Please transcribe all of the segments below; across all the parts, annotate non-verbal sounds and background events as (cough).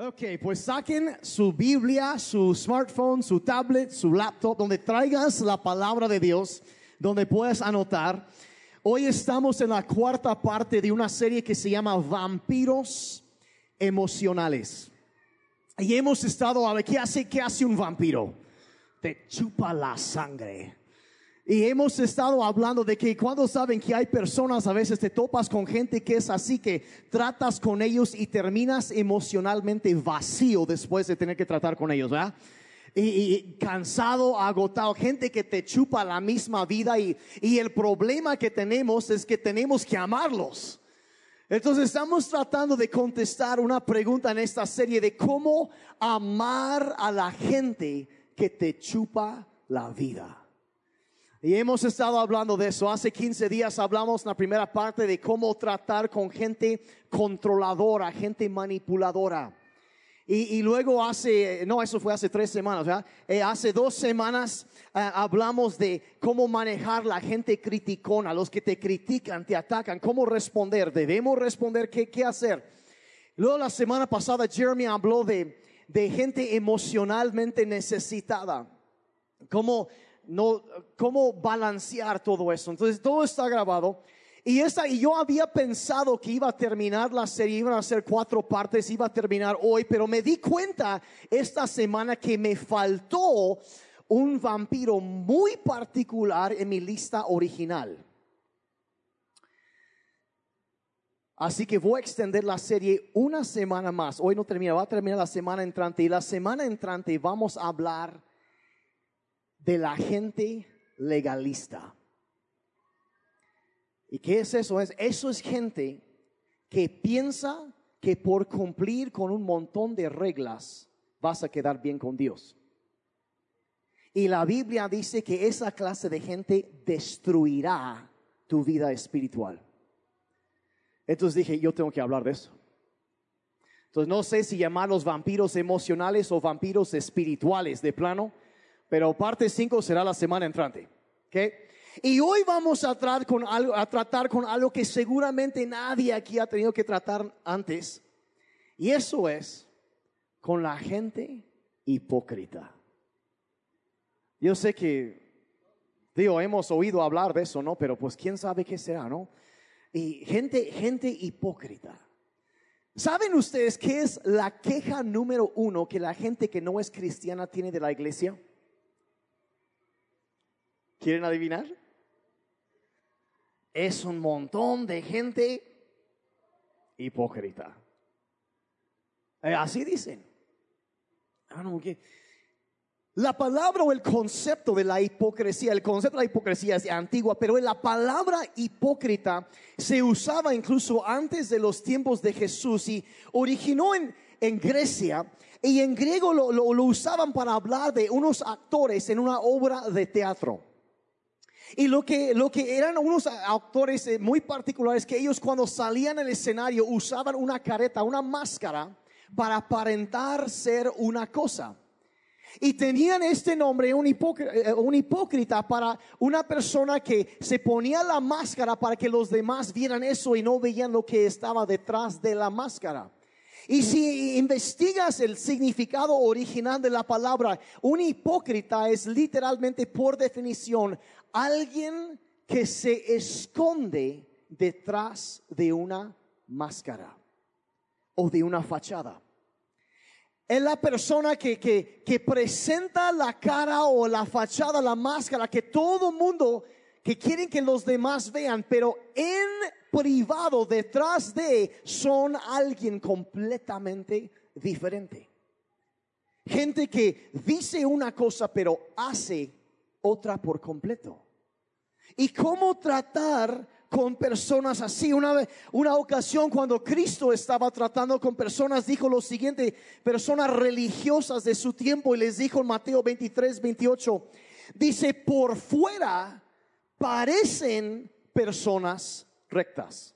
Ok, pues saquen su Biblia, su smartphone, su tablet, su laptop, donde traigas la palabra de Dios, donde puedas anotar. Hoy estamos en la cuarta parte de una serie que se llama Vampiros Emocionales. Y hemos estado a ver, ¿qué hace, qué hace un vampiro? Te chupa la sangre. Y hemos estado hablando de que cuando saben que hay personas, a veces te topas con gente que es así, que tratas con ellos y terminas emocionalmente vacío después de tener que tratar con ellos, ¿verdad? Y, cansado, agotado, gente que te chupa la misma vida y, y el problema que tenemos es que tenemos que amarlos. Entonces estamos tratando de contestar una pregunta en esta serie de cómo amar a la gente que te chupa la vida. Y hemos estado hablando de eso. Hace 15 días hablamos en la primera parte de cómo tratar con gente controladora, gente manipuladora. Y, y luego hace, no, eso fue hace tres semanas, ¿verdad? Eh, hace dos semanas eh, hablamos de cómo manejar la gente criticona, los que te critican, te atacan, cómo responder, debemos responder, qué, qué hacer. Luego la semana pasada Jeremy habló de, de gente emocionalmente necesitada. Cómo no, cómo balancear todo eso. Entonces, todo está grabado. Y esta, y yo había pensado que iba a terminar la serie, iban a ser cuatro partes, iba a terminar hoy, pero me di cuenta esta semana que me faltó un vampiro muy particular en mi lista original. Así que voy a extender la serie una semana más. Hoy no termina, va a terminar la semana entrante. Y la semana entrante vamos a hablar de la gente legalista. ¿Y qué es eso? Es, eso es gente que piensa que por cumplir con un montón de reglas vas a quedar bien con Dios. Y la Biblia dice que esa clase de gente destruirá tu vida espiritual. Entonces dije, yo tengo que hablar de eso. Entonces no sé si llamarlos vampiros emocionales o vampiros espirituales de plano, pero parte 5 será la semana entrante. Y hoy vamos a tratar, con algo, a tratar con algo que seguramente nadie aquí ha tenido que tratar antes. Y eso es con la gente hipócrita. Yo sé que, digo, hemos oído hablar de eso, ¿no? Pero pues quién sabe qué será, ¿no? Y gente, gente hipócrita. ¿Saben ustedes qué es la queja número uno que la gente que no es cristiana tiene de la iglesia? ¿Quieren adivinar? Es un montón de gente hipócrita. Eh, así dicen. Ah. La palabra o el concepto de la hipocresía, el concepto de la hipocresía es antigua, pero la palabra hipócrita se usaba incluso antes de los tiempos de Jesús y originó en, Grecia y en griego lo usaban para hablar de unos actores en una obra de teatro. Y lo que, lo que eran unos actores eh, muy particulares que ellos cuando salían al escenario usaban una careta, una máscara para aparentar ser una cosa. Y tenían este nombre, un hipócrita, eh, un hipócrita, para una persona que se ponía la máscara para que los demás vieran eso y no veían lo que estaba detrás de la máscara. Y si investigas el significado original de la palabra, un hipócrita es literalmente por definición alguien que se esconde detrás de una máscara o de una fachada. Es la persona que, que, presenta la cara o la fachada, la máscara, que todo mundo, que quieren que los demás vean, pero en privado detrás de son alguien completamente diferente. Gente que dice una cosa pero hace otra por completo. ¿Y cómo tratar con personas así? Una, vez, una ocasión cuando Cristo estaba tratando con personas, dijo lo siguiente, personas religiosas de su tiempo, y les dijo en Mateo 23, 28, dice, por fuera parecen personas rectas.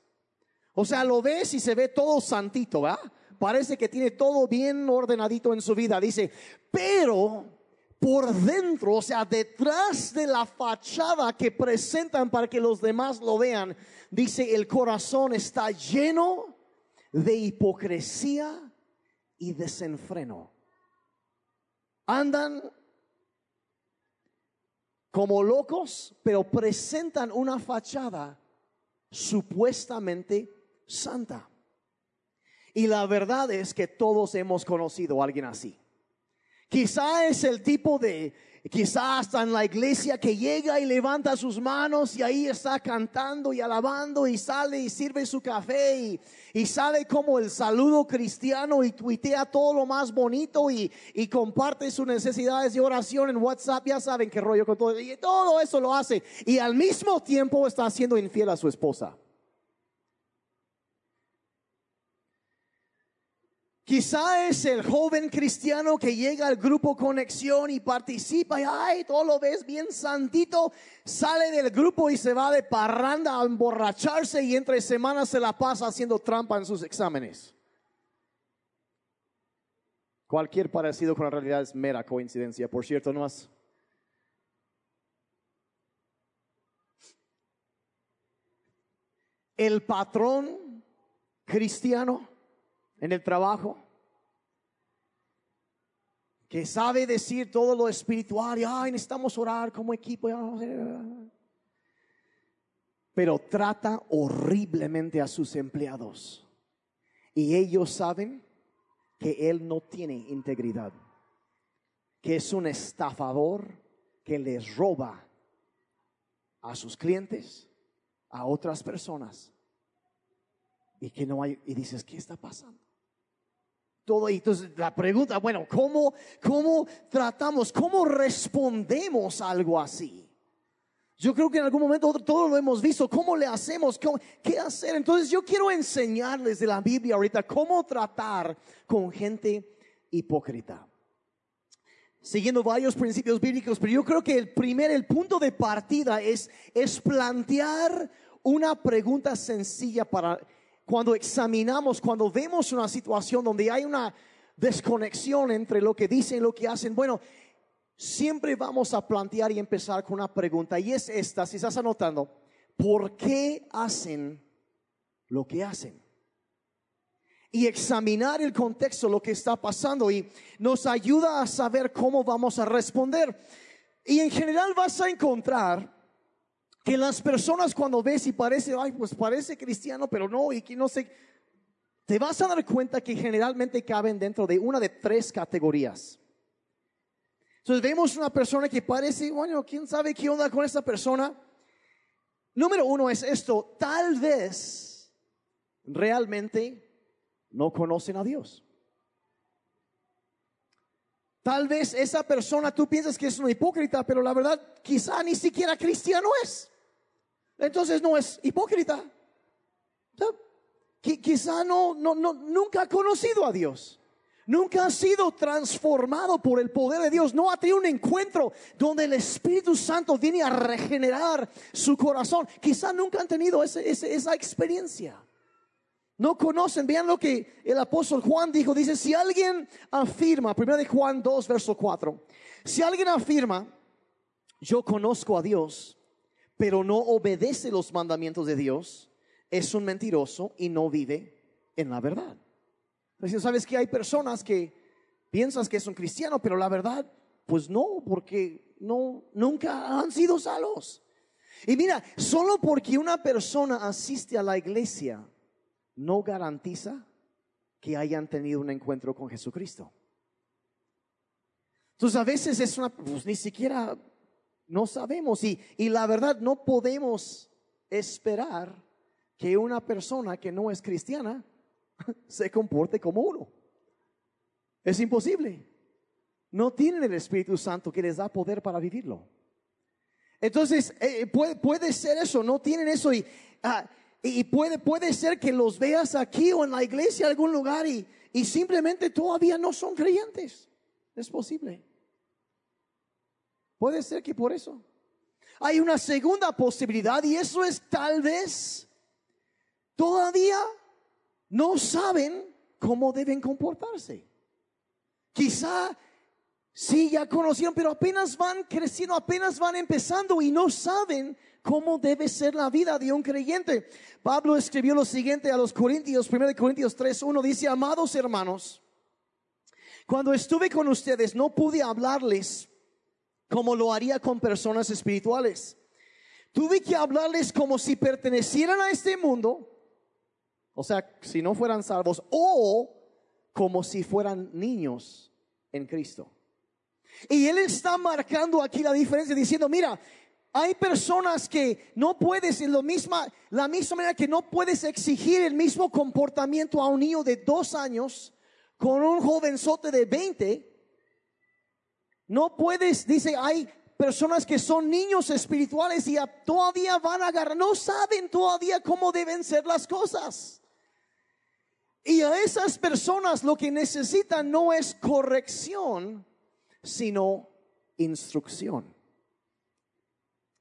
O sea, lo ves y se ve todo santito, ¿verdad? Parece que tiene todo bien ordenadito en su vida. Dice, pero por dentro, o sea, detrás de la fachada que presentan para que los demás lo vean, dice, el corazón está lleno de hipocresía y desenfreno. Andan como locos, pero presentan una fachada supuestamente santa. Y la verdad es que todos hemos conocido a alguien así. Quizá es el tipo de Quizás hasta en la iglesia que llega y levanta sus manos y ahí está cantando y alabando y sale y sirve su café y, y sale como el saludo cristiano y tuitea todo lo más bonito y, y comparte sus necesidades de oración en WhatsApp. Ya saben qué rollo con todo. Y todo eso lo hace. Y al mismo tiempo está siendo infiel a su esposa. Quizá es el joven cristiano que llega al grupo conexión y participa y ay, todo lo ves bien santito, sale del grupo y se va de parranda a emborracharse y entre semanas se la pasa haciendo trampa en sus exámenes. Cualquier parecido con la realidad es mera coincidencia, por cierto, no más. El patrón cristiano en el trabajo, que sabe decir todo lo espiritual y ay, necesitamos orar como equipo. Pero trata horriblemente a sus empleados. Y ellos saben que él no tiene integridad, que es un estafador que les roba a sus clientes, a otras personas. Y que no hay, y dices, ¿qué está pasando? Todo. Entonces la pregunta, bueno, ¿cómo, cómo tratamos, cómo respondemos a algo así? Yo creo que en algún momento todo lo hemos visto. ¿Cómo le hacemos? ¿Qué hacer? Entonces yo quiero enseñarles de la Biblia ahorita cómo tratar con gente hipócrita. Siguiendo varios principios bíblicos, pero yo creo que el primer, el punto de partida es, es plantear una pregunta sencilla para cuando examinamos, cuando vemos una situación donde hay una desconexión entre lo que dicen y lo que hacen, bueno, siempre vamos a plantear y empezar con una pregunta y es esta, si estás anotando, ¿por qué hacen lo que hacen? Y examinar el contexto, lo que está pasando y nos ayuda a saber cómo vamos a responder. Y en general vas a encontrar que las personas cuando ves y parece, ay, pues parece cristiano, pero no, y que no sé, te vas a dar cuenta que generalmente caben dentro de una de tres categorías. Entonces vemos una persona que parece, bueno, quién sabe qué onda con esa persona. Número uno es esto, tal vez realmente no conocen a Dios. Tal vez esa persona tú piensas que es una hipócrita, pero la verdad quizá ni siquiera cristiano es entonces no es hipócrita. quizá no, no, no, nunca ha conocido a Dios. Nunca ha sido transformado por el poder de Dios. No ha tenido un encuentro donde el Espíritu Santo viene a regenerar su corazón. Quizá nunca han tenido esa experiencia. No conocen. Vean lo que el apóstol Juan dijo. Dice, si alguien afirma, primero de Juan 2, verso 4. Si alguien afirma, yo conozco a Dios pero no obedece los mandamientos de Dios, es un mentiroso y no vive en la verdad. Entonces, ¿sabes que hay personas que piensas que es un cristiano, pero la verdad, pues no, porque no, nunca han sido salvos. Y mira, solo porque una persona asiste a la iglesia, no garantiza que hayan tenido un encuentro con Jesucristo. Entonces a veces es una, pues ni siquiera no sabemos y, y la verdad no podemos esperar que una persona que no es cristiana (laughs) se comporte como uno. Es imposible. No tienen el Espíritu Santo que les da poder para vivirlo. Entonces, eh, puede, puede, ser eso, no tienen eso y, ah, y puede, puede ser que los veas aquí o en la iglesia, algún lugar y, y simplemente todavía no son creyentes. Es posible. Puede ser que por eso. Hay una segunda posibilidad y eso es tal vez todavía no saben cómo deben comportarse. Quizá sí ya conocieron, pero apenas van creciendo, apenas van empezando y no saben cómo debe ser la vida de un creyente. Pablo escribió lo siguiente a los Corintios, 1 Corintios 3, 1 dice, amados hermanos, Cuando estuve con ustedes no pude hablarles como lo haría con personas espirituales. Tuve que hablarles como si pertenecieran a este mundo, o sea, si no fueran salvos, o como si fueran niños en Cristo. Y él está marcando aquí la diferencia diciendo, mira, hay personas que no puedes en lo misma, la misma manera que no puedes exigir el mismo comportamiento a un niño de dos años con un jovenzote de 20. No puedes, dice, hay personas que son niños espirituales y todavía van a agarrar, no saben todavía cómo deben ser las cosas. Y a esas personas lo que necesitan no es corrección, sino instrucción.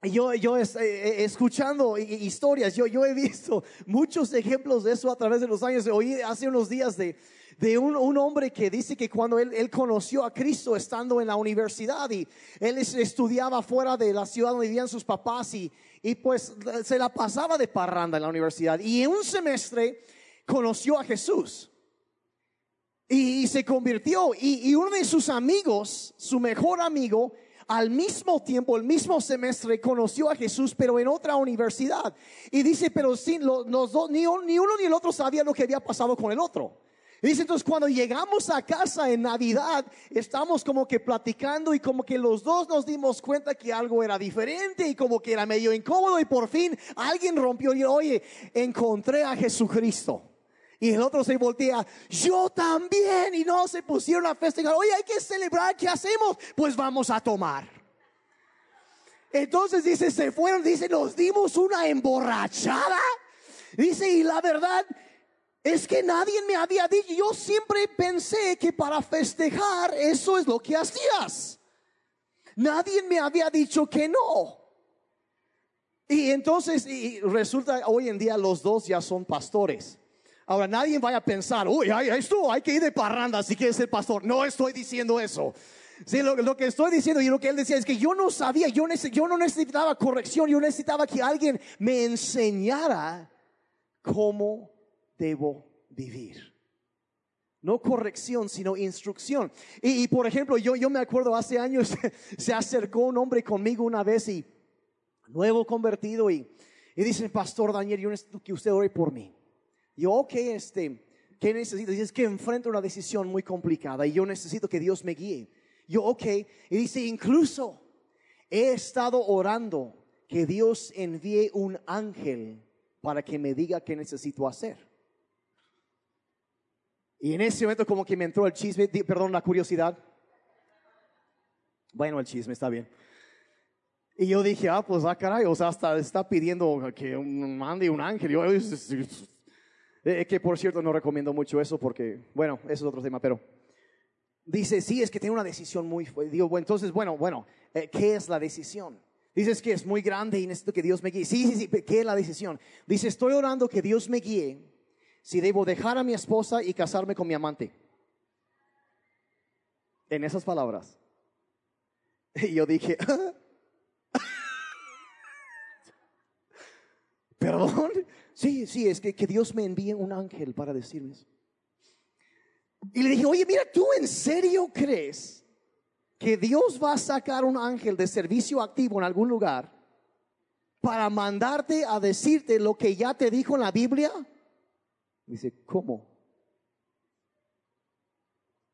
Yo, yo eh, eh, escuchando historias, yo, yo he visto muchos ejemplos de eso a través de los años. Oí hace unos días de, de un, un, hombre que dice que cuando él, él, conoció a Cristo estando en la universidad y él estudiaba fuera de la ciudad donde vivían sus papás y, y pues se la pasaba de parranda en la universidad. Y en un semestre conoció a Jesús y, se convirtió. Y, y, uno de sus amigos, su mejor amigo, al mismo tiempo, el mismo semestre, conoció a Jesús, pero en otra universidad. Y dice, pero sin los, dos, ni, uno ni el otro sabía lo que había pasado con el otro. Y dice, entonces cuando llegamos a casa en Navidad, estamos como que platicando y como que los dos nos dimos cuenta que algo era diferente y como que era medio incómodo y por fin alguien rompió y oye, encontré a Jesucristo. Y el otro se voltea, yo también. Y no se pusieron a festejar. Oye, hay que celebrar. ¿Qué hacemos? Pues vamos a tomar. Entonces dice, se fueron, dice, nos dimos una emborrachada. Dice, y la verdad es que nadie me había dicho, yo siempre pensé que para festejar eso es lo que hacías. Nadie me había dicho que no. Y entonces, y resulta, hoy en día los dos ya son pastores. Ahora nadie vaya a pensar, uy, esto hay que ir de parranda si quieres ser pastor. No estoy diciendo eso. Sí, lo, que estoy diciendo y lo que él decía es que yo no sabía, yo, yo no necesitaba corrección, yo necesitaba que alguien me enseñara cómo debo vivir. No corrección, sino instrucción. Y, por ejemplo, yo, yo me acuerdo hace años (laughs) se acercó un hombre conmigo una vez y nuevo convertido y, y dice, Pastor Daniel, yo necesito que usted ore por mí. Yo, ok, este, ¿qué necesito? Dice, es que enfrento una decisión muy complicada y yo necesito que Dios me guíe. Yo, ok, y dice, incluso he estado orando que Dios envíe un ángel para que me diga qué necesito hacer. Y en ese momento como que me entró el chisme, perdón, la curiosidad. Bueno, el chisme está bien. Y yo dije, ah, pues, ah, caray, o sea, hasta está pidiendo que mande un ángel. Yo, eh, que por cierto no recomiendo mucho eso porque, bueno, eso es otro tema, pero dice, sí, es que tiene una decisión muy, digo, bueno, entonces, bueno, bueno, eh, ¿qué es la decisión? Dices que es muy grande y necesito que Dios me guíe. Sí, sí, sí, ¿qué es la decisión? Dice, estoy orando que Dios me guíe si debo dejar a mi esposa y casarme con mi amante. En esas palabras. (laughs) Y yo dije, (laughs) Sí, sí, es que, que Dios me envíe un ángel para decirme eso. Y le dije, oye, mira, ¿tú en serio crees que Dios va a sacar un ángel de servicio activo en algún lugar para mandarte a decirte lo que ya te dijo en la Biblia? Dice, ¿cómo?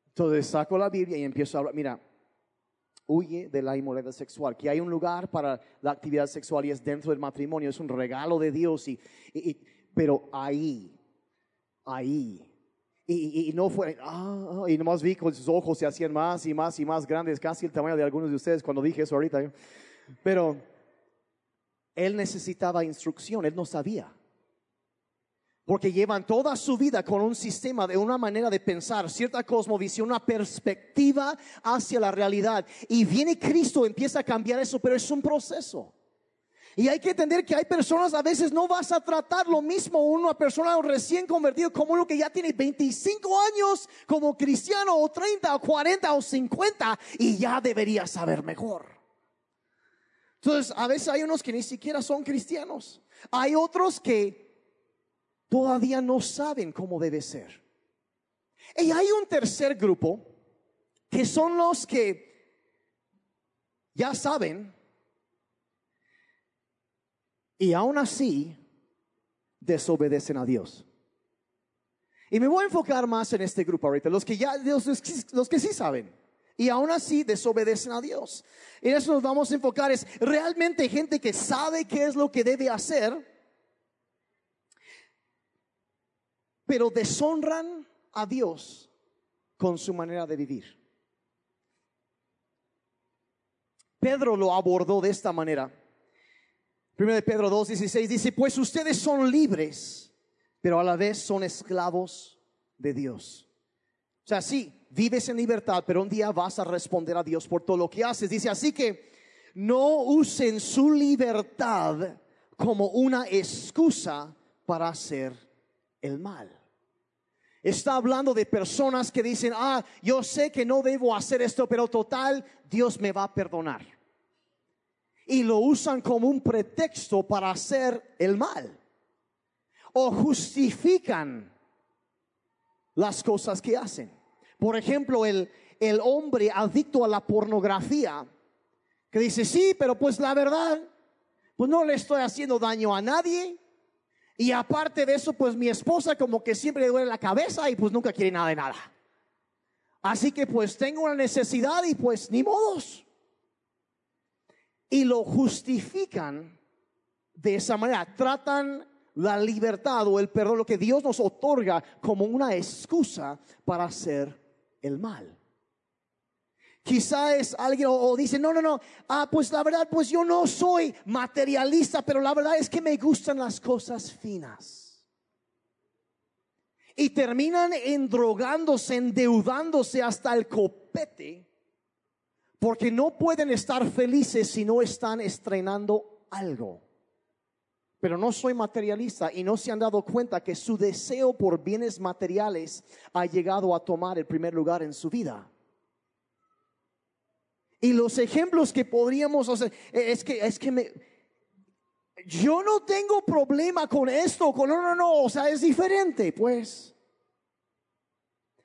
Entonces saco la Biblia y empiezo a hablar. Mira, huye de la inmoralidad sexual, que hay un lugar para la actividad sexual y es dentro del matrimonio, es un regalo de Dios, y, pero ahí, ahí, y, no fue, ah, y nomás vi con sus ojos se hacían más y más y más grandes, casi el tamaño de algunos de ustedes cuando dije eso ahorita, pero él necesitaba instrucción, él no sabía porque llevan toda su vida con un sistema de una manera de pensar, cierta cosmovisión, una perspectiva hacia la realidad. Y viene Cristo, empieza a cambiar eso, pero es un proceso. Y hay que entender que hay personas, a veces no vas a tratar lo mismo una persona recién convertido como uno que ya tiene 25 años como cristiano, o 30, o 40, o 50, y ya debería saber mejor. Entonces, a veces hay unos que ni siquiera son cristianos. Hay otros que todavía no saben cómo debe ser. Y hay un tercer grupo que son los que ya saben y aún así desobedecen a Dios. Y me voy a enfocar más en este grupo ahorita, los que ya, los, los que sí saben. Y aún así desobedecen a Dios. En eso nos vamos a enfocar. Es realmente gente que sabe qué es lo que debe hacer, pero deshonran a Dios con su manera de vivir. Pedro lo abordó de esta manera. Primero de Pedro 2.16 dice, pues ustedes son libres, pero a la vez son esclavos de Dios. O sea, sí, vives en libertad, pero un día vas a responder a Dios por todo lo que haces. Dice, así que no usen su libertad como una excusa para hacer el mal. Está hablando de personas que dicen, ah, yo sé que no debo hacer esto, pero total, Dios me va a perdonar y lo usan como un pretexto para hacer el mal. O justifican las cosas que hacen. Por ejemplo, el, el hombre adicto a la pornografía, que dice, sí, pero pues la verdad, pues no le estoy haciendo daño a nadie. Y aparte de eso, pues mi esposa como que siempre le duele la cabeza y pues nunca quiere nada de nada. Así que pues tengo una necesidad y pues ni modos y lo justifican de esa manera. Tratan la libertad o el perdón, lo que Dios nos otorga como una excusa para hacer el mal. Quizá es alguien o, dice, no, no, no, ah, pues la verdad, pues yo no soy materialista, pero la verdad es que me gustan las cosas finas. Y terminan endrogándose, endeudándose hasta el copete porque no pueden estar felices si no están estrenando algo. Pero no soy materialista y no se han dado cuenta que su deseo por bienes materiales ha llegado a tomar el primer lugar en su vida. Y los ejemplos que podríamos hacer, es que, es que me, yo no tengo problema con esto, con no, no, no, o sea, es diferente, pues.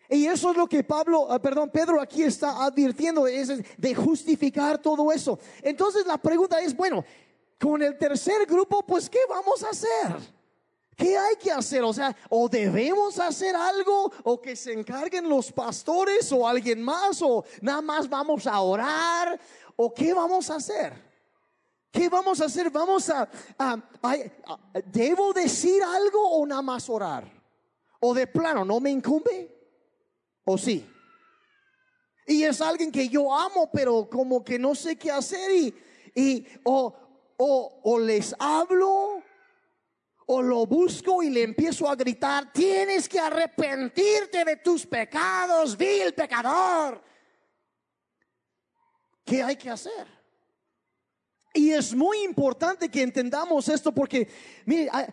Y eso es lo que Pablo, ah, perdón, Pedro aquí está advirtiendo, es de justificar todo eso. Entonces la pregunta es, bueno, con el tercer grupo, pues, ¿qué vamos a hacer? ¿Qué hay que hacer? O sea, o debemos hacer algo, o que se encarguen los pastores, o alguien más, o nada más vamos a orar, o qué vamos a hacer. ¿Qué vamos a hacer? Vamos a, ¿debo decir algo o nada más orar? O de plano, ¿no me incumbe? ¿O sí? Y es alguien que yo amo, pero como que no sé qué hacer y, y o, o, o les hablo o lo busco y le empiezo a gritar, tienes que arrepentirte de tus pecados, vil pecador. ¿Qué hay que hacer? Y es muy importante que entendamos esto porque, mire, ah,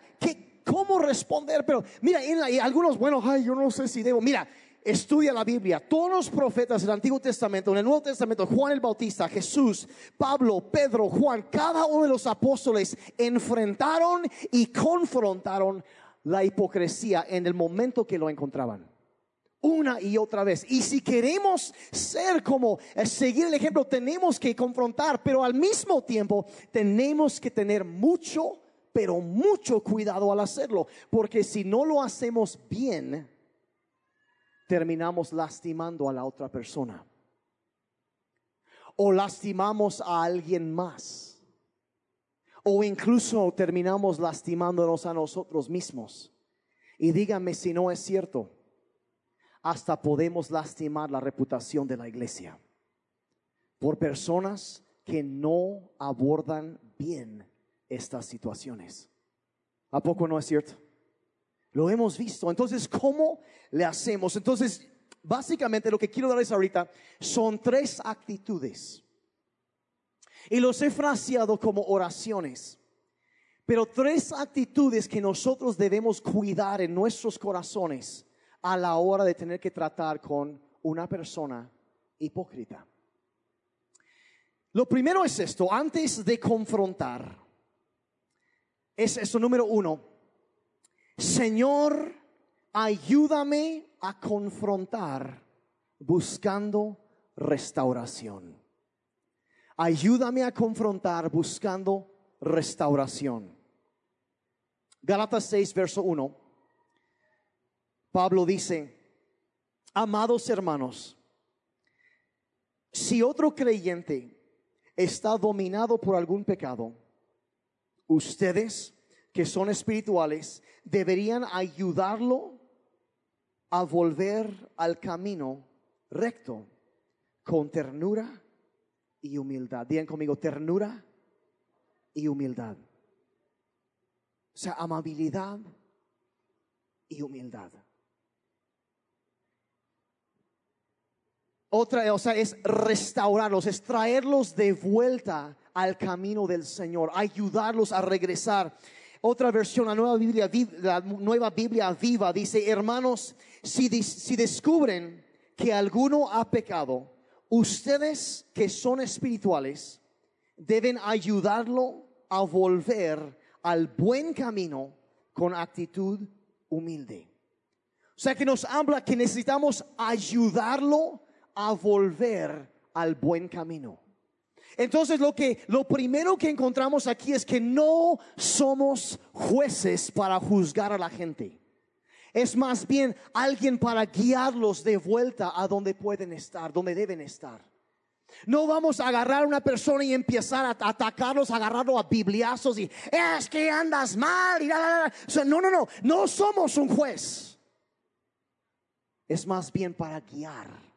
¿cómo responder? Pero mira, algunos, bueno, ay, yo no sé si debo, mira, estudia la Biblia, todos los profetas del Antiguo Testamento, en el Nuevo Testamento, Juan el Bautista, Jesús, Pablo, Pedro, Juan, cada uno de los apóstoles enfrentaron y confrontaron la hipocresía en el momento que lo encontraban. Una y otra vez. Y si queremos ser como, eh, seguir el ejemplo, tenemos que confrontar, pero al mismo tiempo tenemos que tener mucho, pero mucho cuidado al hacerlo. Porque si no lo hacemos bien, terminamos lastimando a la otra persona. O lastimamos a alguien más. O incluso terminamos lastimándonos a nosotros mismos. Y díganme si no es cierto. Hasta podemos lastimar la reputación de la iglesia. Por personas que no abordan bien estas situaciones. ¿A poco no es cierto? Lo hemos visto. Entonces, ¿cómo le hacemos? Entonces, básicamente lo que quiero darles ahorita son tres actitudes. Y los he fraseado como oraciones. Pero tres actitudes que nosotros debemos cuidar en nuestros corazones a la hora de tener que tratar con una persona hipócrita. Lo primero es esto, antes de confrontar, es esto número uno, Señor, ayúdame a confrontar buscando restauración. Ayúdame a confrontar buscando restauración. Gálatas 6, verso 1. Pablo dice, amados hermanos, si otro creyente está dominado por algún pecado, ustedes que son espirituales deberían ayudarlo a volver al camino recto con ternura y humildad. Digan conmigo, ternura y humildad. O sea, amabilidad y humildad. Otra, o sea, es restaurarlos, es traerlos de vuelta al camino del Señor, ayudarlos a regresar. Otra versión, la nueva Biblia, la nueva Biblia viva, dice, hermanos, si, si descubren que alguno ha pecado, ustedes que son espirituales deben ayudarlo a volver al buen camino con actitud humilde. O sea que nos habla que necesitamos ayudarlo a volver al buen camino. Entonces lo que lo primero que encontramos aquí es que no somos jueces para juzgar a la gente. Es más bien alguien para guiarlos de vuelta a donde pueden estar, donde deben estar. No vamos a agarrar a una persona y empezar a atacarlos, agarrarlo a bibliazos y es que andas mal y no, no, no, no somos un juez. Es más bien para guiar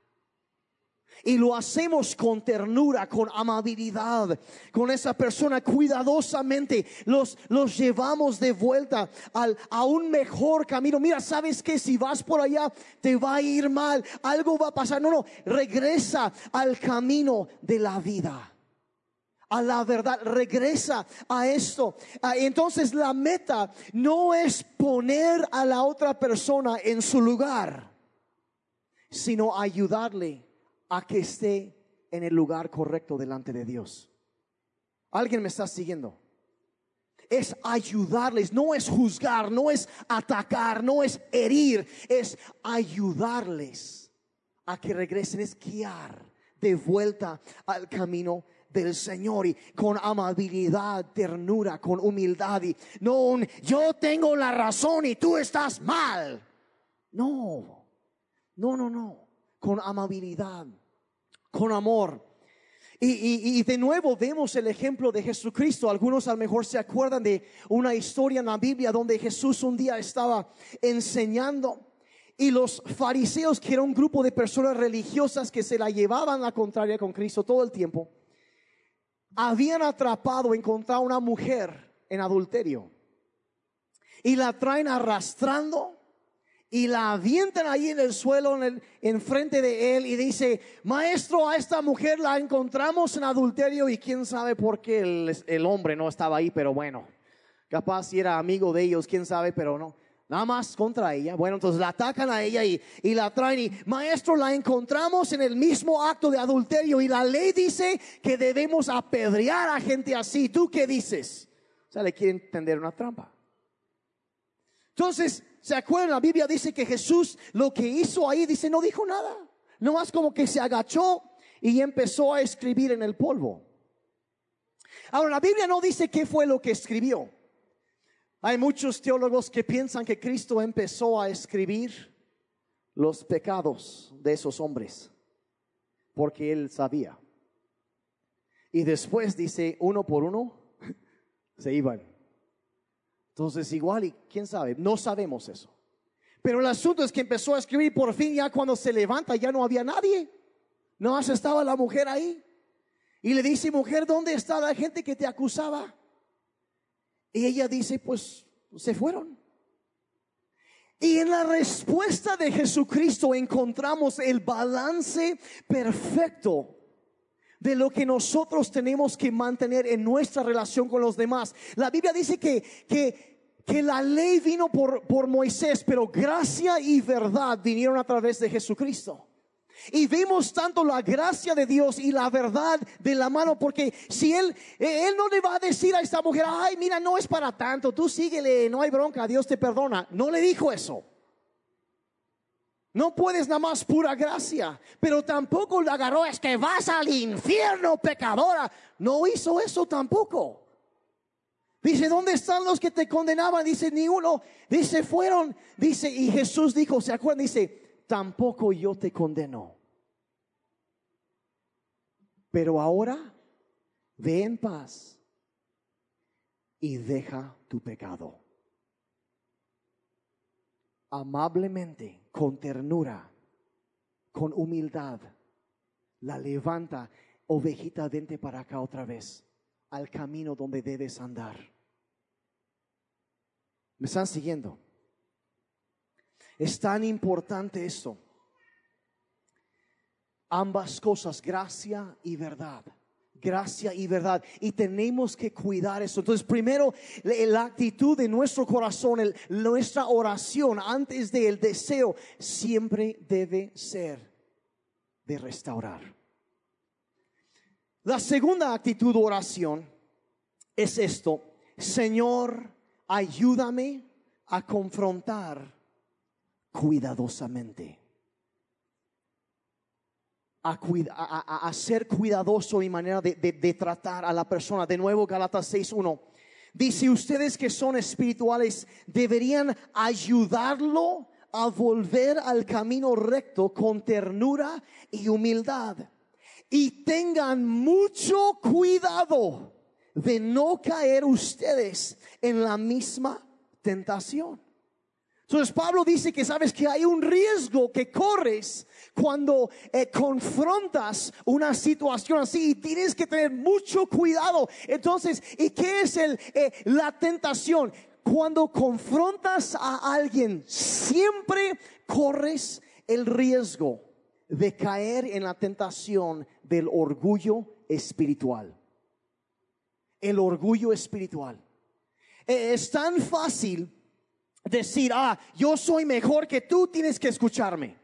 y lo hacemos con ternura, con amabilidad, con esa persona cuidadosamente. Los, los llevamos de vuelta al, a un mejor camino. Mira, sabes que si vas por allá te va a ir mal, algo va a pasar. No, no, regresa al camino de la vida a la verdad, regresa a esto. Ah, entonces la meta no es poner a la otra persona en su lugar, sino ayudarle a que esté en el lugar correcto delante de Dios. ¿Alguien me está siguiendo? Es ayudarles, no es juzgar, no es atacar, no es herir, es ayudarles a que regresen, es guiar de vuelta al camino del Señor y con amabilidad, ternura, con humildad y no yo tengo la razón y tú estás mal. No, no, no, no, con amabilidad con amor. Y, de nuevo vemos el ejemplo de Jesucristo. Algunos a lo mejor se acuerdan de una historia en la Biblia donde Jesús un día estaba enseñando y los fariseos, que era un grupo de personas religiosas que se la llevaban la contraria con Cristo todo el tiempo, habían atrapado, encontrado una mujer en adulterio y la traen arrastrando y la avientan ahí en el suelo en, frente de él y dice, maestro, a esta mujer la encontramos en adulterio y quién sabe por qué el, hombre no estaba ahí, pero bueno, capaz si era amigo de ellos, quién sabe, pero no. Nada más contra ella. Bueno, entonces la atacan a ella y, y la traen y, maestro, la encontramos en el mismo acto de adulterio y la ley dice que debemos apedrear a gente así. ¿Tú qué dices? O sea, le quieren tender una trampa. Entonces, ¿Se acuerdan? La Biblia dice que Jesús lo que hizo ahí, dice, no dijo nada. No más como que se agachó y empezó a escribir en el polvo. Ahora, la Biblia no dice qué fue lo que escribió. Hay muchos teólogos que piensan que Cristo empezó a escribir los pecados de esos hombres, porque él sabía. Y después dice, uno por uno, (laughs) se iban. Entonces igual y quién sabe, no sabemos eso. Pero el asunto es que empezó a escribir por fin ya cuando se levanta ya no había nadie. No más estaba la mujer ahí. Y le dice, mujer, ¿dónde está la gente que te acusaba? Y ella dice, pues se fueron. Y en la respuesta de Jesucristo encontramos el balance perfecto de lo que nosotros tenemos que mantener en nuestra relación con los demás. La Biblia dice que, que, que la ley vino por, por Moisés, pero gracia y verdad vinieron a través de Jesucristo. Y vemos tanto la gracia de Dios y la verdad de la mano, porque si él, él no le va a decir a esta mujer, ay, mira, no es para tanto, tú síguele, no hay bronca, Dios te perdona. No le dijo eso. No puedes nada más pura gracia, pero tampoco le agarró es que vas al infierno pecadora. No hizo eso tampoco. Dice, ¿dónde están los que te condenaban? Dice, ni uno. Dice, fueron. Dice, y Jesús dijo, ¿se acuerdan? Dice, tampoco yo te condeno. Pero ahora, ve en paz y deja tu pecado. Amablemente, con ternura, con humildad, la levanta, ovejita, vente para acá otra vez, al camino donde debes andar. ¿Me están siguiendo? Es tan importante esto. Ambas cosas, gracia y verdad gracia y verdad. Y tenemos que cuidar eso. Entonces, primero, la actitud de nuestro corazón, nuestra oración antes del deseo, siempre debe ser de restaurar. La segunda actitud de oración es esto. Señor, ayúdame a confrontar cuidadosamente a, ser cuidadoso y manera de, de, tratar a la persona. De nuevo, Galatas 6.1. Dice, ustedes que son espirituales deberían ayudarlo a volver al camino recto con ternura y humildad. Y tengan mucho cuidado de no caer ustedes en la misma tentación. Entonces Pablo dice que sabes que hay un riesgo que corres cuando eh, confrontas una situación así y tienes que tener mucho cuidado. Entonces, ¿y qué es el, eh, la tentación? Cuando confrontas a alguien, siempre corres el riesgo de caer en la tentación del orgullo espiritual. El orgullo espiritual. Eh, es tan fácil decir, ah, yo soy mejor que tú, tienes que escucharme.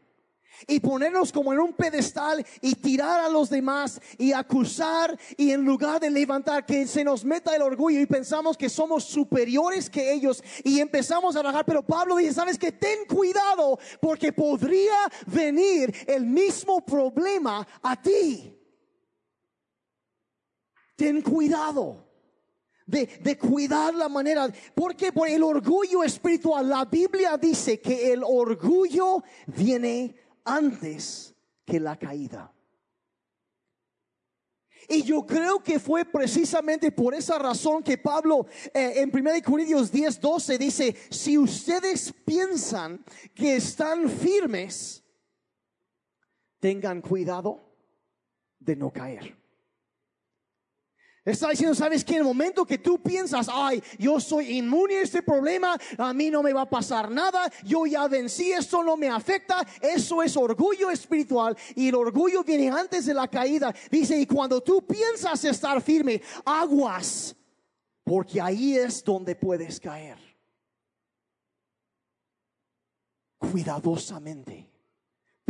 Y ponernos como en un pedestal y tirar a los demás y acusar y en lugar de levantar que se nos meta el orgullo y pensamos que somos superiores que ellos y empezamos a bajar. Pero Pablo dice, sabes que ten cuidado porque podría venir el mismo problema a ti. Ten cuidado de, cuidar la manera, porque por el orgullo espiritual, la Biblia dice que el orgullo viene antes que la caída. Y yo creo que fue precisamente por esa razón que Pablo eh, en 1 Corintios 10, 12 dice, si ustedes piensan que están firmes, tengan cuidado de no caer. Está diciendo, ¿sabes que En el momento que tú piensas, ay, yo soy inmune a este problema, a mí no me va a pasar nada, yo ya vencí, esto no me afecta, eso es orgullo espiritual y el orgullo viene antes de la caída. Dice, y cuando tú piensas estar firme, aguas, porque ahí es donde puedes caer. Cuidadosamente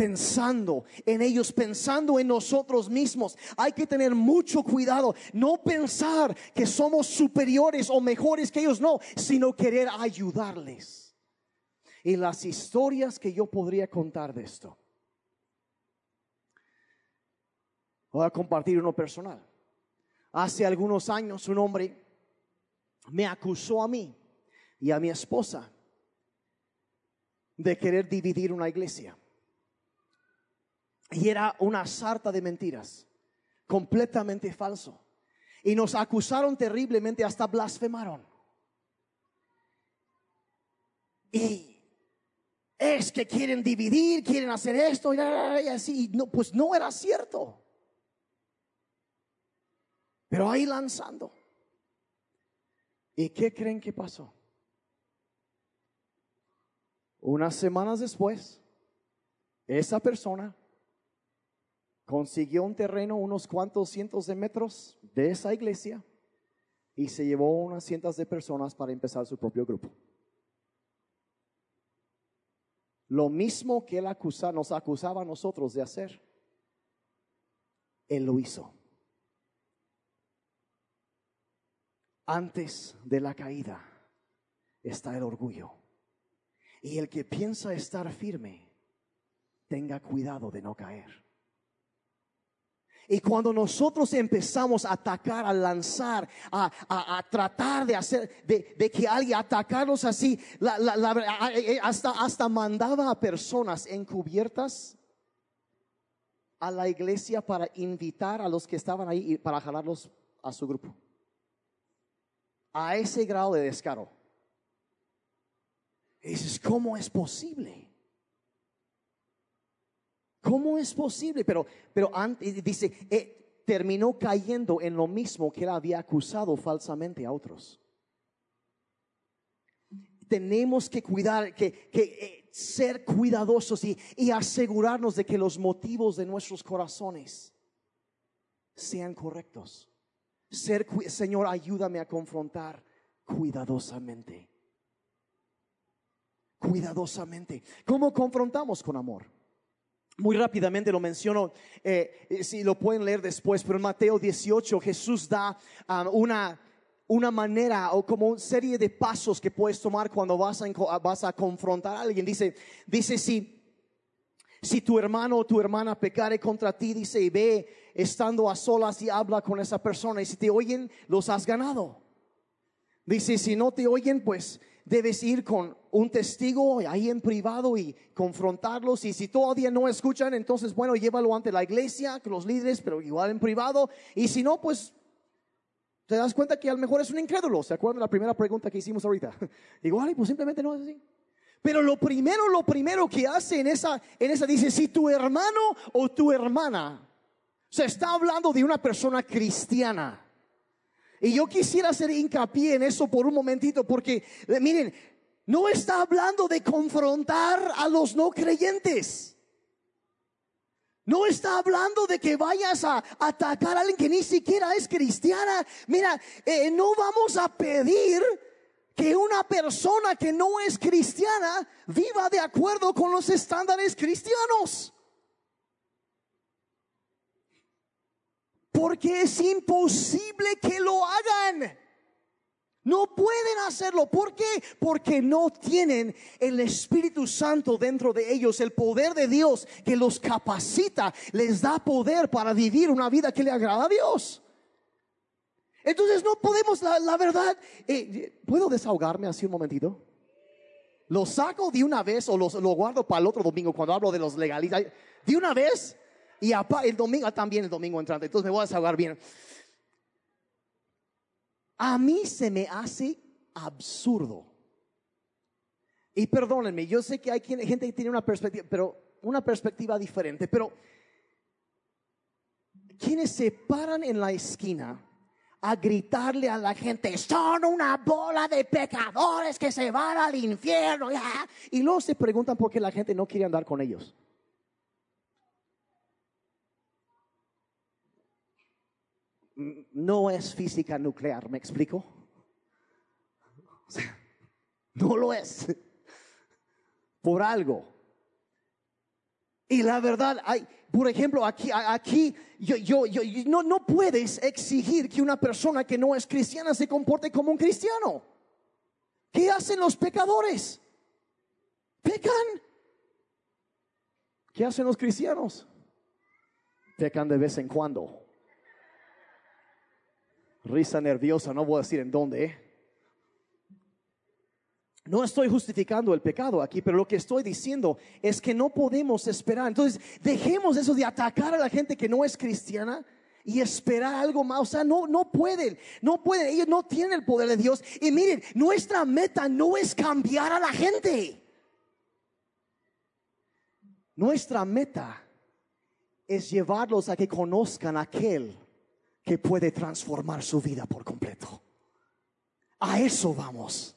pensando en ellos, pensando en nosotros mismos. Hay que tener mucho cuidado, no pensar que somos superiores o mejores que ellos, no, sino querer ayudarles. Y las historias que yo podría contar de esto. Voy a compartir uno personal. Hace algunos años un hombre me acusó a mí y a mi esposa de querer dividir una iglesia. Y era una sarta de mentiras, completamente falso. Y nos acusaron terriblemente, hasta blasfemaron. Y es que quieren dividir, quieren hacer esto y así. no, pues no era cierto. Pero ahí lanzando. ¿Y qué creen que pasó? Unas semanas después, esa persona consiguió un terreno unos cuantos cientos de metros de esa iglesia y se llevó unas cientos de personas para empezar su propio grupo. Lo mismo que él acusa, nos acusaba a nosotros de hacer, él lo hizo. Antes de la caída está el orgullo. Y el que piensa estar firme tenga cuidado de no caer. Y cuando nosotros empezamos a atacar, a lanzar, a, tratar de hacer, de, que alguien atacarnos así, hasta, hasta mandaba a personas encubiertas a la iglesia para invitar a los que estaban ahí y para jalarlos a su grupo. A ese grado de descaro. Y dices, ¿cómo es posible? ¿Cómo es posible? Pero, pero antes dice, eh, terminó cayendo en lo mismo que él había acusado falsamente a otros. Tenemos que cuidar, que, que eh, ser cuidadosos y, y asegurarnos de que los motivos de nuestros corazones sean correctos. Ser, Señor, ayúdame a confrontar cuidadosamente. Cuidadosamente. ¿Cómo confrontamos con amor? Muy rápidamente lo menciono, eh, eh, si lo pueden leer después, pero en Mateo 18 Jesús da um, una, una manera o como una serie de pasos que puedes tomar cuando vas a, vas a confrontar a alguien. Dice, dice si, si tu hermano o tu hermana pecare contra ti, dice, y ve estando a solas y habla con esa persona, y si te oyen, los has ganado. Dice, si no te oyen, pues debes ir con un testigo ahí en privado y confrontarlos. Y si todavía no escuchan, entonces, bueno, llévalo ante la iglesia, con los líderes, pero igual en privado. Y si no, pues te das cuenta que a lo mejor es un incrédulo. ¿Se acuerdan de la primera pregunta que hicimos ahorita? (laughs) Igual, pues simplemente no es así. Pero lo primero, lo primero que hace en esa, en esa dice, si tu hermano o tu hermana se está hablando de una persona cristiana, y yo quisiera hacer hincapié en eso por un momentito, porque eh, miren, no está hablando de confrontar a los no creyentes. No está hablando de que vayas a atacar a alguien que ni siquiera es cristiana. Mira, eh, no vamos a pedir que una persona que no es cristiana viva de acuerdo con los estándares cristianos. Porque es imposible que lo hagan. No pueden hacerlo. ¿Por qué? Porque no tienen el Espíritu Santo dentro de ellos, el poder de Dios que los capacita, les da poder para vivir una vida que le agrada a Dios. Entonces no podemos, la, verdad, eh, ¿puedo desahogarme así un momentito? ¿Lo saco de una vez o lo guardo para el otro domingo cuando hablo de los legalistas? ¿De una vez? Y el domingo, ah, también el domingo entrante, entonces me voy a desahogar bien. A mí se me hace absurdo. Y perdónenme, yo sé que hay gente que tiene una perspectiva, pero una perspectiva diferente, pero quienes se paran en la esquina a gritarle a la gente, son una bola de pecadores que se van al infierno, y luego se preguntan por qué la gente no quiere andar con ellos. No es física nuclear, ¿me explico? no lo es. Por algo. Y la verdad, hay, por ejemplo, aquí, aquí, yo, yo, yo, no, no puedes exigir que una persona que no es cristiana se comporte como un cristiano. ¿Qué hacen los pecadores? Pecan. ¿Qué hacen los cristianos? Pecan de vez en cuando risa nerviosa, no voy a decir en dónde. ¿eh? No estoy justificando el pecado aquí, pero lo que estoy diciendo es que no podemos esperar. Entonces, dejemos eso de atacar a la gente que no es cristiana y esperar algo más. O sea, no, no pueden, no pueden, ellos no tienen el poder de Dios. Y miren, nuestra meta no es cambiar a la gente. Nuestra meta es llevarlos a que conozcan a aquel que puede transformar su vida por completo. A eso vamos.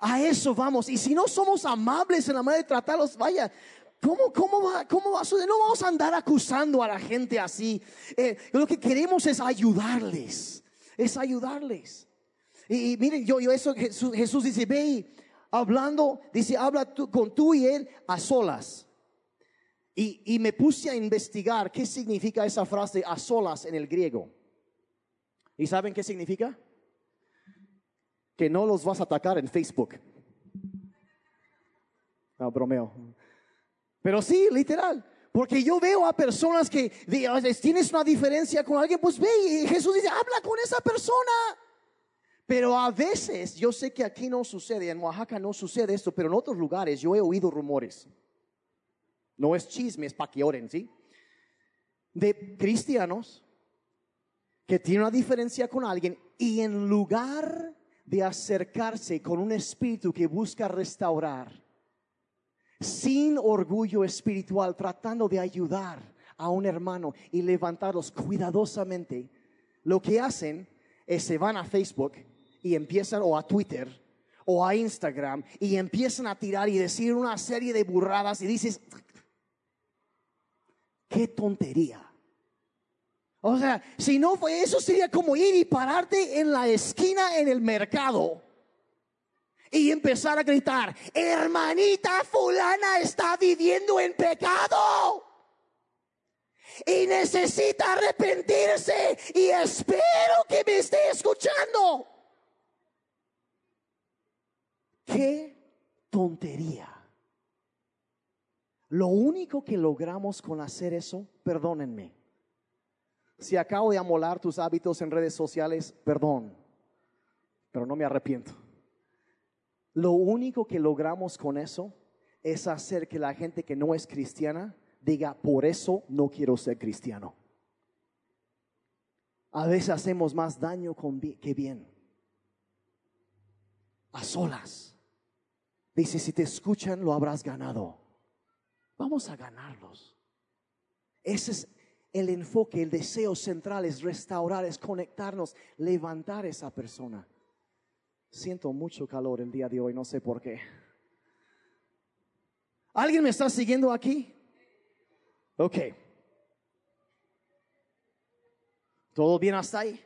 A eso vamos. Y si no somos amables en la manera de tratarlos, vaya, ¿Cómo, cómo, va, ¿Cómo va a suceder? No vamos a andar acusando a la gente así. Eh, lo que queremos es ayudarles. Es ayudarles. Y, miren, yo, yo eso Jesús, Jesús dice, ve hablando, dice, habla tú, con tú y él a solas. Y, y me puse a investigar qué significa esa frase a solas en el griego. ¿Y saben qué significa? Que no los vas a atacar en Facebook. No, bromeo. Pero sí, literal. Porque yo veo a personas que tienes una diferencia con alguien, pues ve y Jesús dice, habla con esa persona. Pero a veces, yo sé que aquí no sucede, en Oaxaca no sucede esto, pero en otros lugares yo he oído rumores. No es chisme, es para que oren, ¿sí? De cristianos que tienen una diferencia con alguien y en lugar de acercarse con un espíritu que busca restaurar, sin orgullo espiritual, tratando de ayudar a un hermano y levantarlos cuidadosamente, lo que hacen es se van a Facebook y empiezan, o a Twitter, o a Instagram, y empiezan a tirar y decir una serie de burradas y dices, qué tontería. O sea, si no fue eso, sería como ir y pararte en la esquina en el mercado y empezar a gritar, hermanita fulana está viviendo en pecado y necesita arrepentirse y espero que me esté escuchando. Qué tontería. Lo único que logramos con hacer eso, perdónenme. Si acabo de amolar tus hábitos en redes sociales, perdón, pero no me arrepiento. Lo único que logramos con eso es hacer que la gente que no es cristiana diga, por eso no quiero ser cristiano. A veces hacemos más daño que bien. A solas. Dice, si te escuchan, lo habrás ganado. Vamos a ganarlos. Ese es el enfoque, el deseo central es restaurar, es conectarnos, levantar esa persona. Siento mucho calor el día de hoy, no sé por qué. ¿Alguien me está siguiendo aquí? Ok. ¿Todo bien hasta ahí?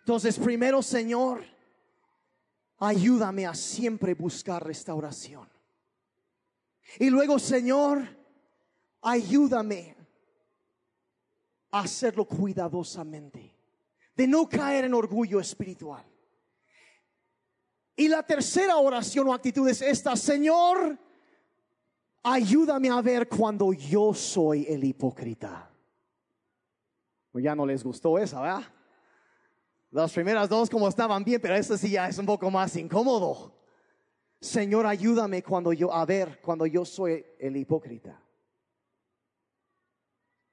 Entonces, primero, Señor, ayúdame a siempre buscar restauración. Y luego, Señor, ayúdame hacerlo cuidadosamente, de no caer en orgullo espiritual. Y la tercera oración o actitud es esta, Señor, ayúdame a ver cuando yo soy el hipócrita. Pues ya no les gustó esa, ¿verdad? Las primeras dos como estaban bien, pero esta sí ya es un poco más incómodo. Señor, ayúdame cuando yo a ver cuando yo soy el hipócrita.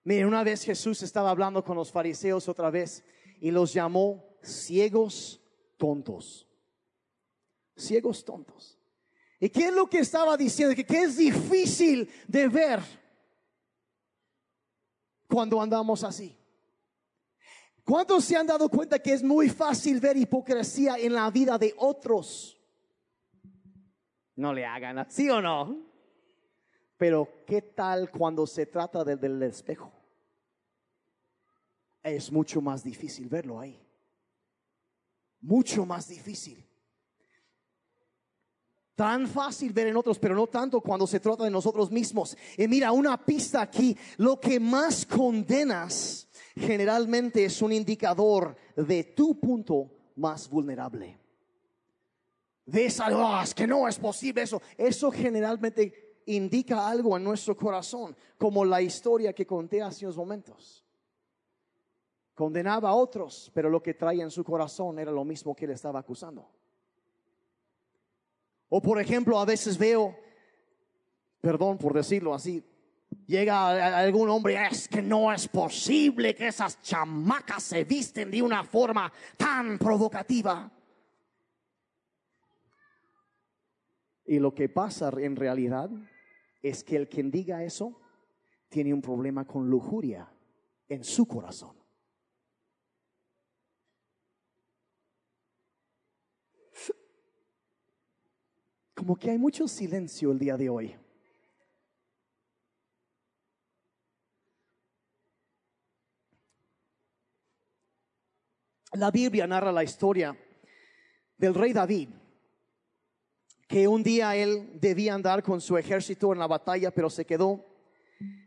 Miren, una vez Jesús estaba hablando con los fariseos otra vez y los llamó ciegos tontos ciegos tontos. ¿Y qué es lo que estaba diciendo? Que, es difícil de ver cuando andamos así. ¿Cuántos se han dado cuenta que es muy fácil ver hipocresía en la vida de otros? No le hagan así o no. Pero ¿qué tal cuando se trata del espejo? Es mucho más difícil verlo ahí. Mucho más difícil. Tan fácil ver en otros, pero no tanto cuando se trata de nosotros mismos. Y mira, una pista aquí, lo que más condenas generalmente es un indicador de tu punto más vulnerable. Ves algo, ah, que no es posible eso. Eso generalmente indica algo en nuestro corazón, como la historia que conté hace unos momentos. Condenaba a otros, pero lo que traía en su corazón era lo mismo que le estaba acusando. O por ejemplo, a veces veo, perdón por decirlo así, llega algún hombre, es que no es posible que esas chamacas se visten de una forma tan provocativa. Y lo que pasa en realidad es que el quien diga eso tiene un problema con lujuria en su corazón. Como que hay mucho silencio el día de hoy. La Biblia narra la historia del rey David, que un día él debía andar con su ejército en la batalla, pero se quedó.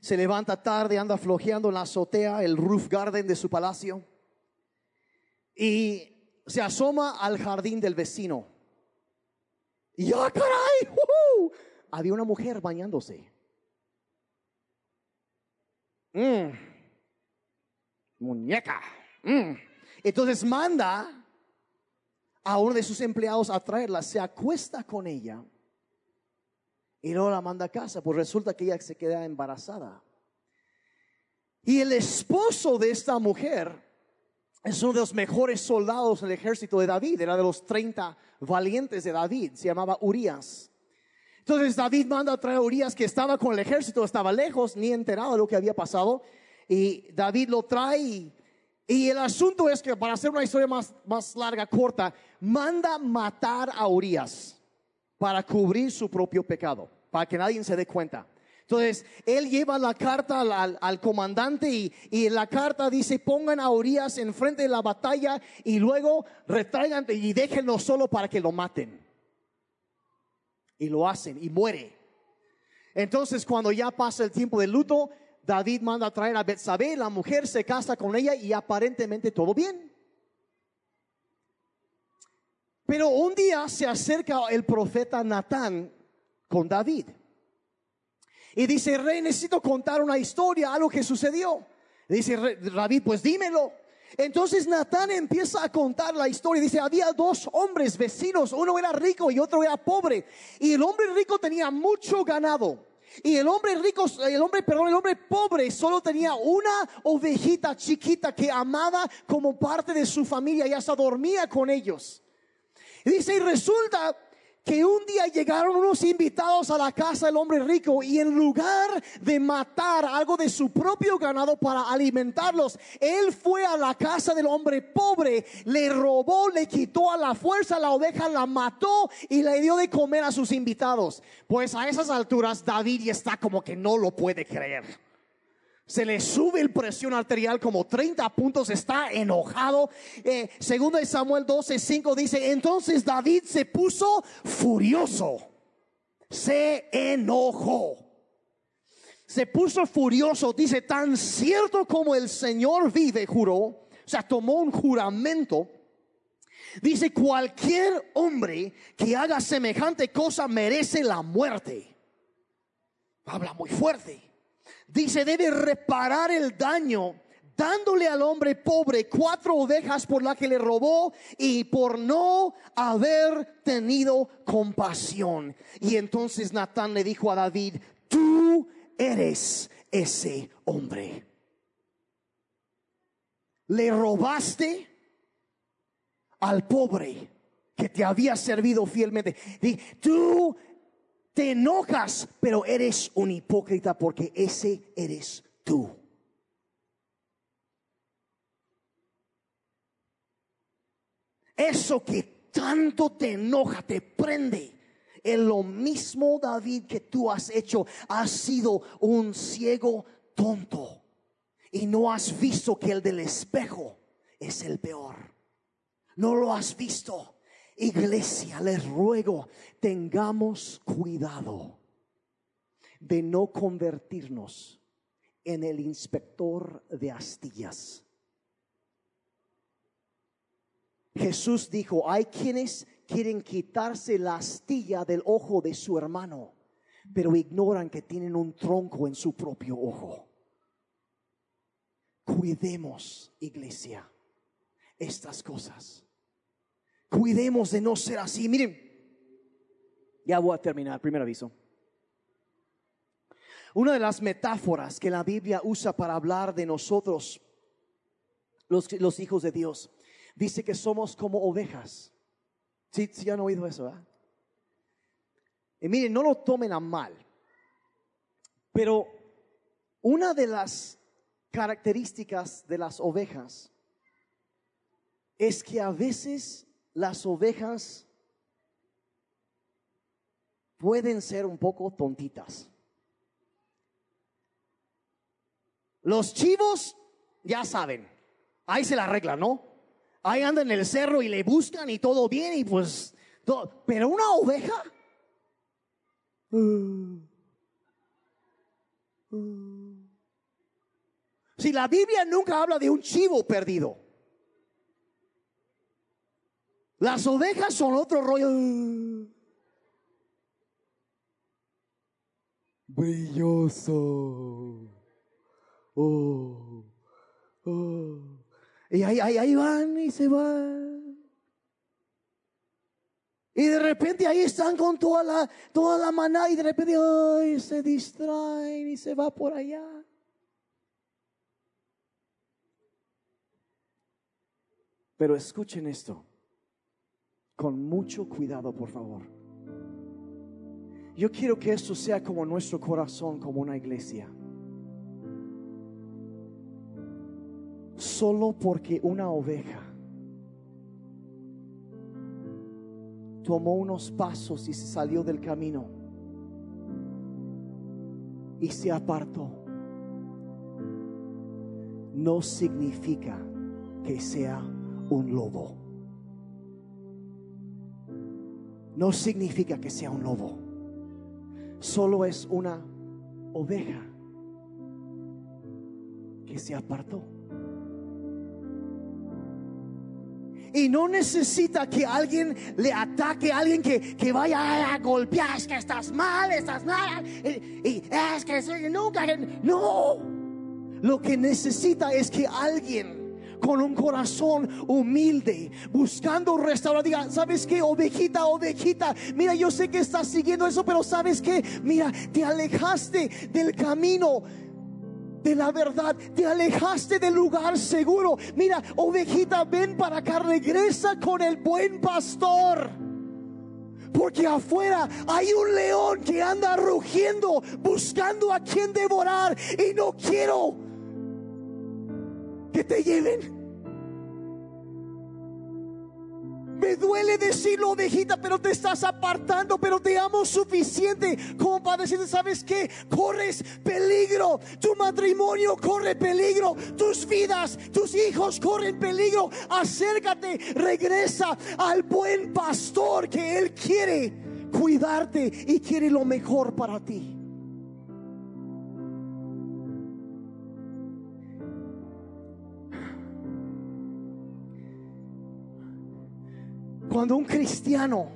Se levanta tarde, anda flojeando en la azotea, el roof garden de su palacio, y se asoma al jardín del vecino y ¡ah, caray! Había una mujer bañándose. Mm. Muñeca. Mm. Entonces manda a uno de sus empleados a traerla, se acuesta con ella y luego la manda a casa, pues resulta que ella se queda embarazada. Y el esposo de esta mujer es uno de los mejores soldados en el ejército de David, era de los 30 valientes de David, se llamaba Urias. Entonces David manda a traer a Urias que estaba con el ejército, estaba lejos, ni enterado de lo que había pasado. Y David lo trae y, el asunto es que para hacer una historia más, más larga, corta, manda matar a Urias para cubrir su propio pecado, para que nadie se dé cuenta. Entonces, él lleva la carta al, comandante y, y, la carta dice, pongan a Urias enfrente de la batalla y luego retraigan y déjenlo solo para que lo maten. Y lo hacen y muere. Entonces, cuando ya pasa el tiempo de luto, David manda a traer a Betsabé, la mujer se casa con ella y aparentemente todo bien. Pero un día se acerca el profeta Natán con David. Y dice, rey, necesito contar una historia, algo que sucedió. Dice David, pues dímelo. Entonces Natán empieza a contar la historia. Dice, había dos hombres vecinos, uno era rico y otro era pobre. Y el hombre rico tenía mucho ganado. Y el hombre rico, el hombre, perdón, el hombre pobre solo tenía una ovejita chiquita que amaba como parte de su familia y hasta dormía con ellos. Y dice, y resulta que un día llegaron unos invitados a la casa del hombre rico y en lugar de matar algo de su propio ganado para alimentarlos, él fue a la casa del hombre pobre, le robó, le quitó a la fuerza la oveja, la mató y le dio de comer a sus invitados. Pues a esas alturas David ya está como que no lo puede creer se le sube el presión arterial como 30 puntos, está enojado. Eh, segundo de Samuel 12, 5 dice, entonces David se puso furioso, se enojó. Se puso furioso, dice, tan cierto como el Señor vive, juró, o sea, tomó un juramento. Dice, cualquier hombre que haga semejante cosa merece la muerte. Habla muy fuerte dice, debe reparar el daño dándole al hombre pobre cuatro ovejas por la que le robó y por no haber tenido compasión. Y entonces Natán le dijo a David, tú eres ese hombre. Le robaste al pobre que te había servido fielmente. Tú te enojas, pero eres un hipócrita porque ese eres tú. Eso que tanto te enoja, te prende. En lo mismo, David, que tú has hecho, has sido un ciego tonto. Y no has visto que el del espejo es el peor. No lo has visto. Iglesia, les ruego, tengamos cuidado de no convertirnos en el inspector de astillas. Jesús dijo, hay quienes quieren quitarse la astilla del ojo de su hermano, pero ignoran que tienen un tronco en su propio ojo. Cuidemos, iglesia, estas cosas. Cuidemos de no ser así. Miren, ya voy a terminar, primer aviso. Una de las metáforas que la Biblia usa para hablar de nosotros, los, hijos de Dios, dice que somos como ovejas. ¿Sí, ¿Sí han oído eso? Y miren, no lo tomen a mal, pero una de las características de las ovejas es que a veces las ovejas pueden ser un poco tontitas. Los chivos, ya saben, ahí se la arregla, ¿no? Ahí andan en el cerro y le buscan y todo bien y pues, pero una oveja. Si la Biblia nunca habla de un chivo perdido. Las ovejas son otro rollo. Brilloso. Oh, oh. Y ahí, ahí, ahí van y se van. Y de repente ahí están con toda la, toda la manada y de repente se distraen y se va por allá. Pero escuchen esto con mucho cuidado, por favor. Yo quiero que esto sea como nuestro corazón, como una iglesia. Solo porque una oveja tomó unos pasos y se salió del camino y se apartó, no significa que sea un lobo. No significa que sea un lobo. Solo es una oveja que se apartó. Y no necesita que alguien le ataque, alguien que, que vaya a golpear, es que estás mal, estás mal, y, es que nunca, no. Lo que necesita es que alguien con un corazón humilde, buscando restaurar. Diga, ¿sabes qué? Ovejita, ovejita. Mira, yo sé que estás siguiendo eso, pero ¿sabes qué? Mira, te alejaste del camino de la verdad, te alejaste del lugar seguro. Mira, ovejita, ven para acá, regresa con el buen pastor. Porque afuera hay un león que anda rugiendo, buscando a quien devorar. Y no quiero que te lleven. Me duele decirlo, ovejita, pero te estás apartando, pero te amo suficiente como para decirte, ¿sabes qué? Corres peligro, tu matrimonio corre peligro, tus vidas, tus hijos corren peligro. Acércate, regresa al buen pastor que Él quiere cuidarte y quiere lo mejor para ti. Cuando un cristiano,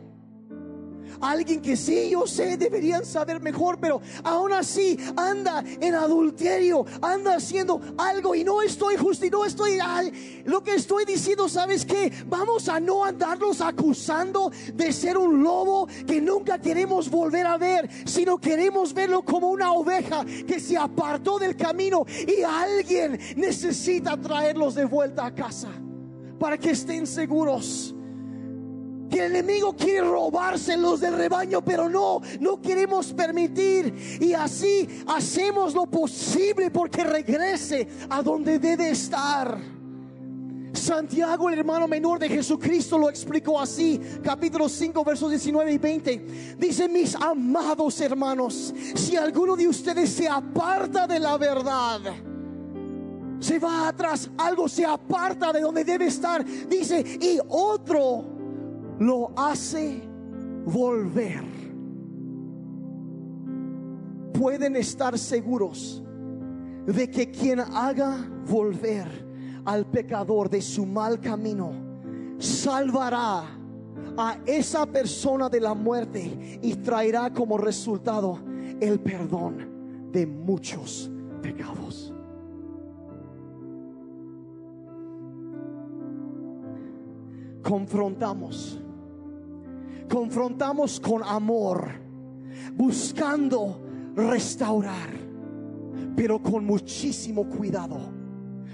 alguien que sí, yo sé, deberían saber mejor, pero aún así anda en adulterio, anda haciendo algo y no estoy justo y no estoy... Lo que estoy diciendo, ¿sabes qué? Vamos a no andarlos acusando de ser un lobo que nunca queremos volver a ver, sino queremos verlo como una oveja que se apartó del camino y alguien necesita traerlos de vuelta a casa para que estén seguros que el enemigo quiere robárselos del rebaño, pero no, no queremos permitir. Y así hacemos lo posible porque regrese a donde debe estar. Santiago, el hermano menor de Jesucristo, lo explicó así, capítulo 5, versos 19 y 20. Dice, mis amados hermanos, si alguno de ustedes se aparta de la verdad, se va atrás, algo se aparta de donde debe estar, dice, y otro lo hace volver. Pueden estar seguros de que quien haga volver al pecador de su mal camino, salvará a esa persona de la muerte y traerá como resultado el perdón de muchos pecados. Confrontamos confrontamos con amor, buscando restaurar, pero con muchísimo cuidado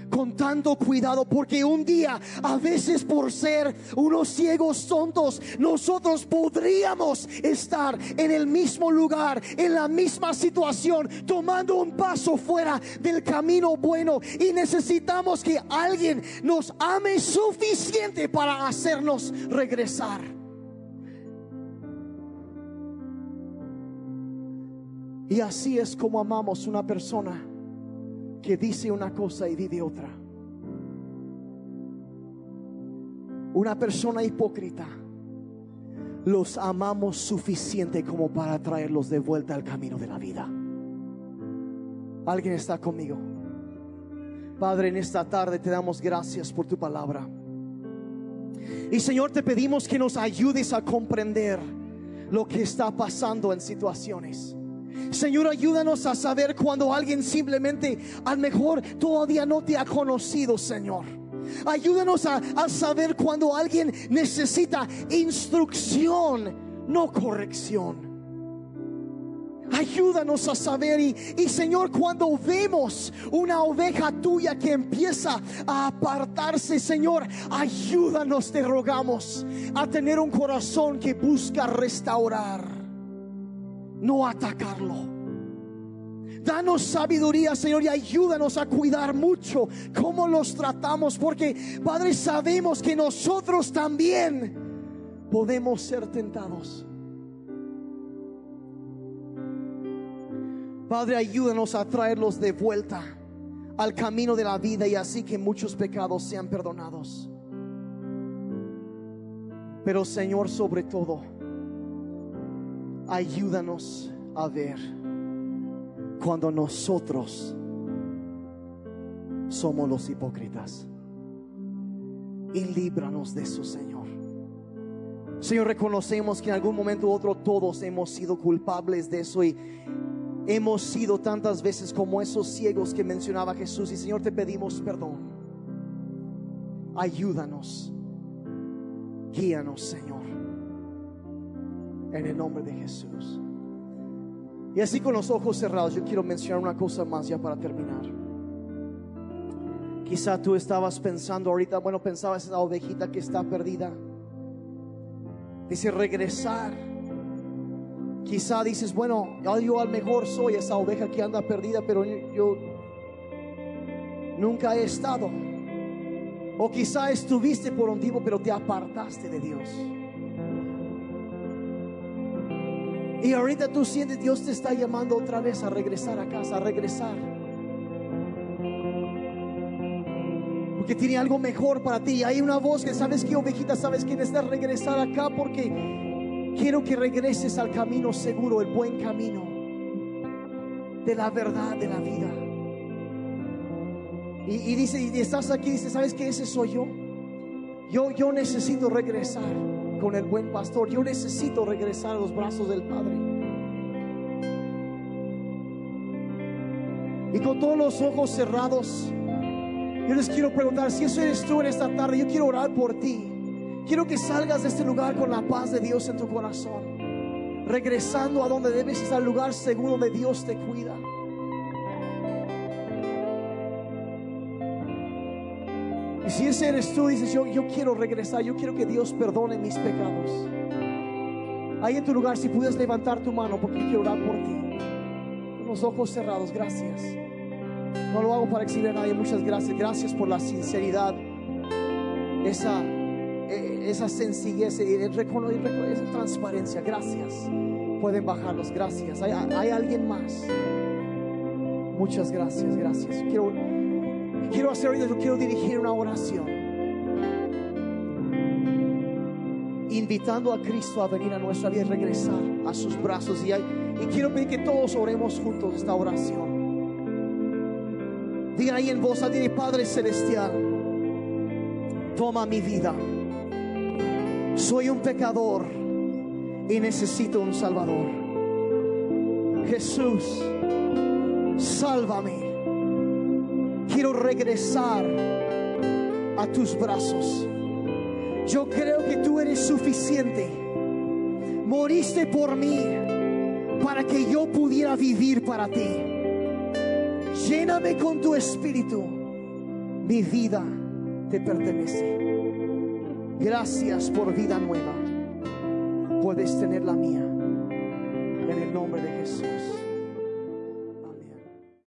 con tanto cuidado, porque un día, a veces por ser unos ciegos tontos, nosotros podríamos estar en el mismo lugar, en la misma situación, tomando un paso fuera del camino bueno y necesitamos que alguien nos ame suficiente para hacernos regresar. Y así es como amamos una persona que dice una cosa y vive otra. Una persona hipócrita. Los amamos suficiente como para traerlos de vuelta al camino de la vida. ¿Alguien está conmigo? Padre, en esta tarde te damos gracias por tu palabra. Y Señor, te pedimos que nos ayudes a comprender lo que está pasando en situaciones Señor, ayúdanos a saber cuando alguien simplemente, a lo mejor todavía no te ha conocido, Señor. Ayúdanos a, a saber cuando alguien necesita instrucción, no corrección. Ayúdanos a saber y, y, Señor, cuando vemos una oveja tuya que empieza a apartarse, Señor, ayúdanos, te rogamos, a tener un corazón que busca restaurar, no atacarlo. Danos sabiduría, Señor, y ayúdanos a cuidar mucho cómo los tratamos, porque, Padre, sabemos que nosotros también podemos ser tentados. Padre, ayúdanos a traerlos de vuelta al camino de la vida y así que muchos pecados sean perdonados. Pero Señor, sobre todo, ayúdanos a ver cuando nosotros somos los hipócritas. Y líbranos de eso, Señor. Señor, reconocemos que en algún momento u otro todos hemos sido culpables de eso y hemos sido tantas veces como esos ciegos que mencionaba Jesús. Y Señor, te pedimos perdón. Ayúdanos. Guíanos, Señor. En el nombre de Jesús. Y así con los ojos cerrados, yo quiero mencionar una cosa más ya para terminar. Quizá tú estabas pensando ahorita, bueno, pensabas en la ovejita que está perdida. Dice regresar. Quizá dices, bueno, yo al mejor soy esa oveja que anda perdida, pero yo nunca he estado. O quizá estuviste por un tiempo, pero te apartaste de Dios. Y ahorita tú sientes, Dios te está llamando otra vez a regresar a casa, a regresar. Porque tiene algo mejor para ti. Hay una voz que sabes que ovejita, sabes que necesitas regresar acá porque quiero que regreses al camino seguro, el buen camino de la verdad, de la vida. Y, dice, y estás aquí, dice, ¿sabes que ese soy yo? Yo, yo necesito regresar con el buen pastor. Yo necesito regresar a los brazos del Padre. Y con todos los ojos cerrados, yo les quiero preguntar, si eso eres tú en esta tarde, yo quiero orar por ti. Quiero que salgas de este lugar con la paz de Dios en tu corazón. Regresando a donde debes estar, el lugar seguro de Dios te cuida. Si ese eres tú, dices, yo, yo quiero regresar, yo quiero que Dios perdone mis pecados. Ahí en tu lugar, si puedes levantar tu mano, porque quiero orar por ti. Con los ojos cerrados, gracias. No lo hago para exhibir a nadie, muchas gracias. Gracias por la sinceridad, esa, e, esa sencillez y esa transparencia. Gracias. Pueden bajarlos, gracias. Hay, hay alguien más. Muchas gracias, gracias. Quiero quiero hacer ahorita, quiero dirigir una oración. Invitando a Cristo a venir a nuestra vida y regresar a sus brazos. Y, y quiero pedir que todos oremos juntos esta oración. Digan ahí en voz alta, Padre Celestial, toma mi vida. Soy un pecador y necesito un Salvador. Jesús, sálvame quiero regresar a tus brazos. Yo creo que tú eres suficiente. Moriste por mí para que yo pudiera vivir para ti. Lléname con tu espíritu. Mi vida te pertenece. Gracias por vida nueva. Puedes tener la mía. En el nombre de Jesús.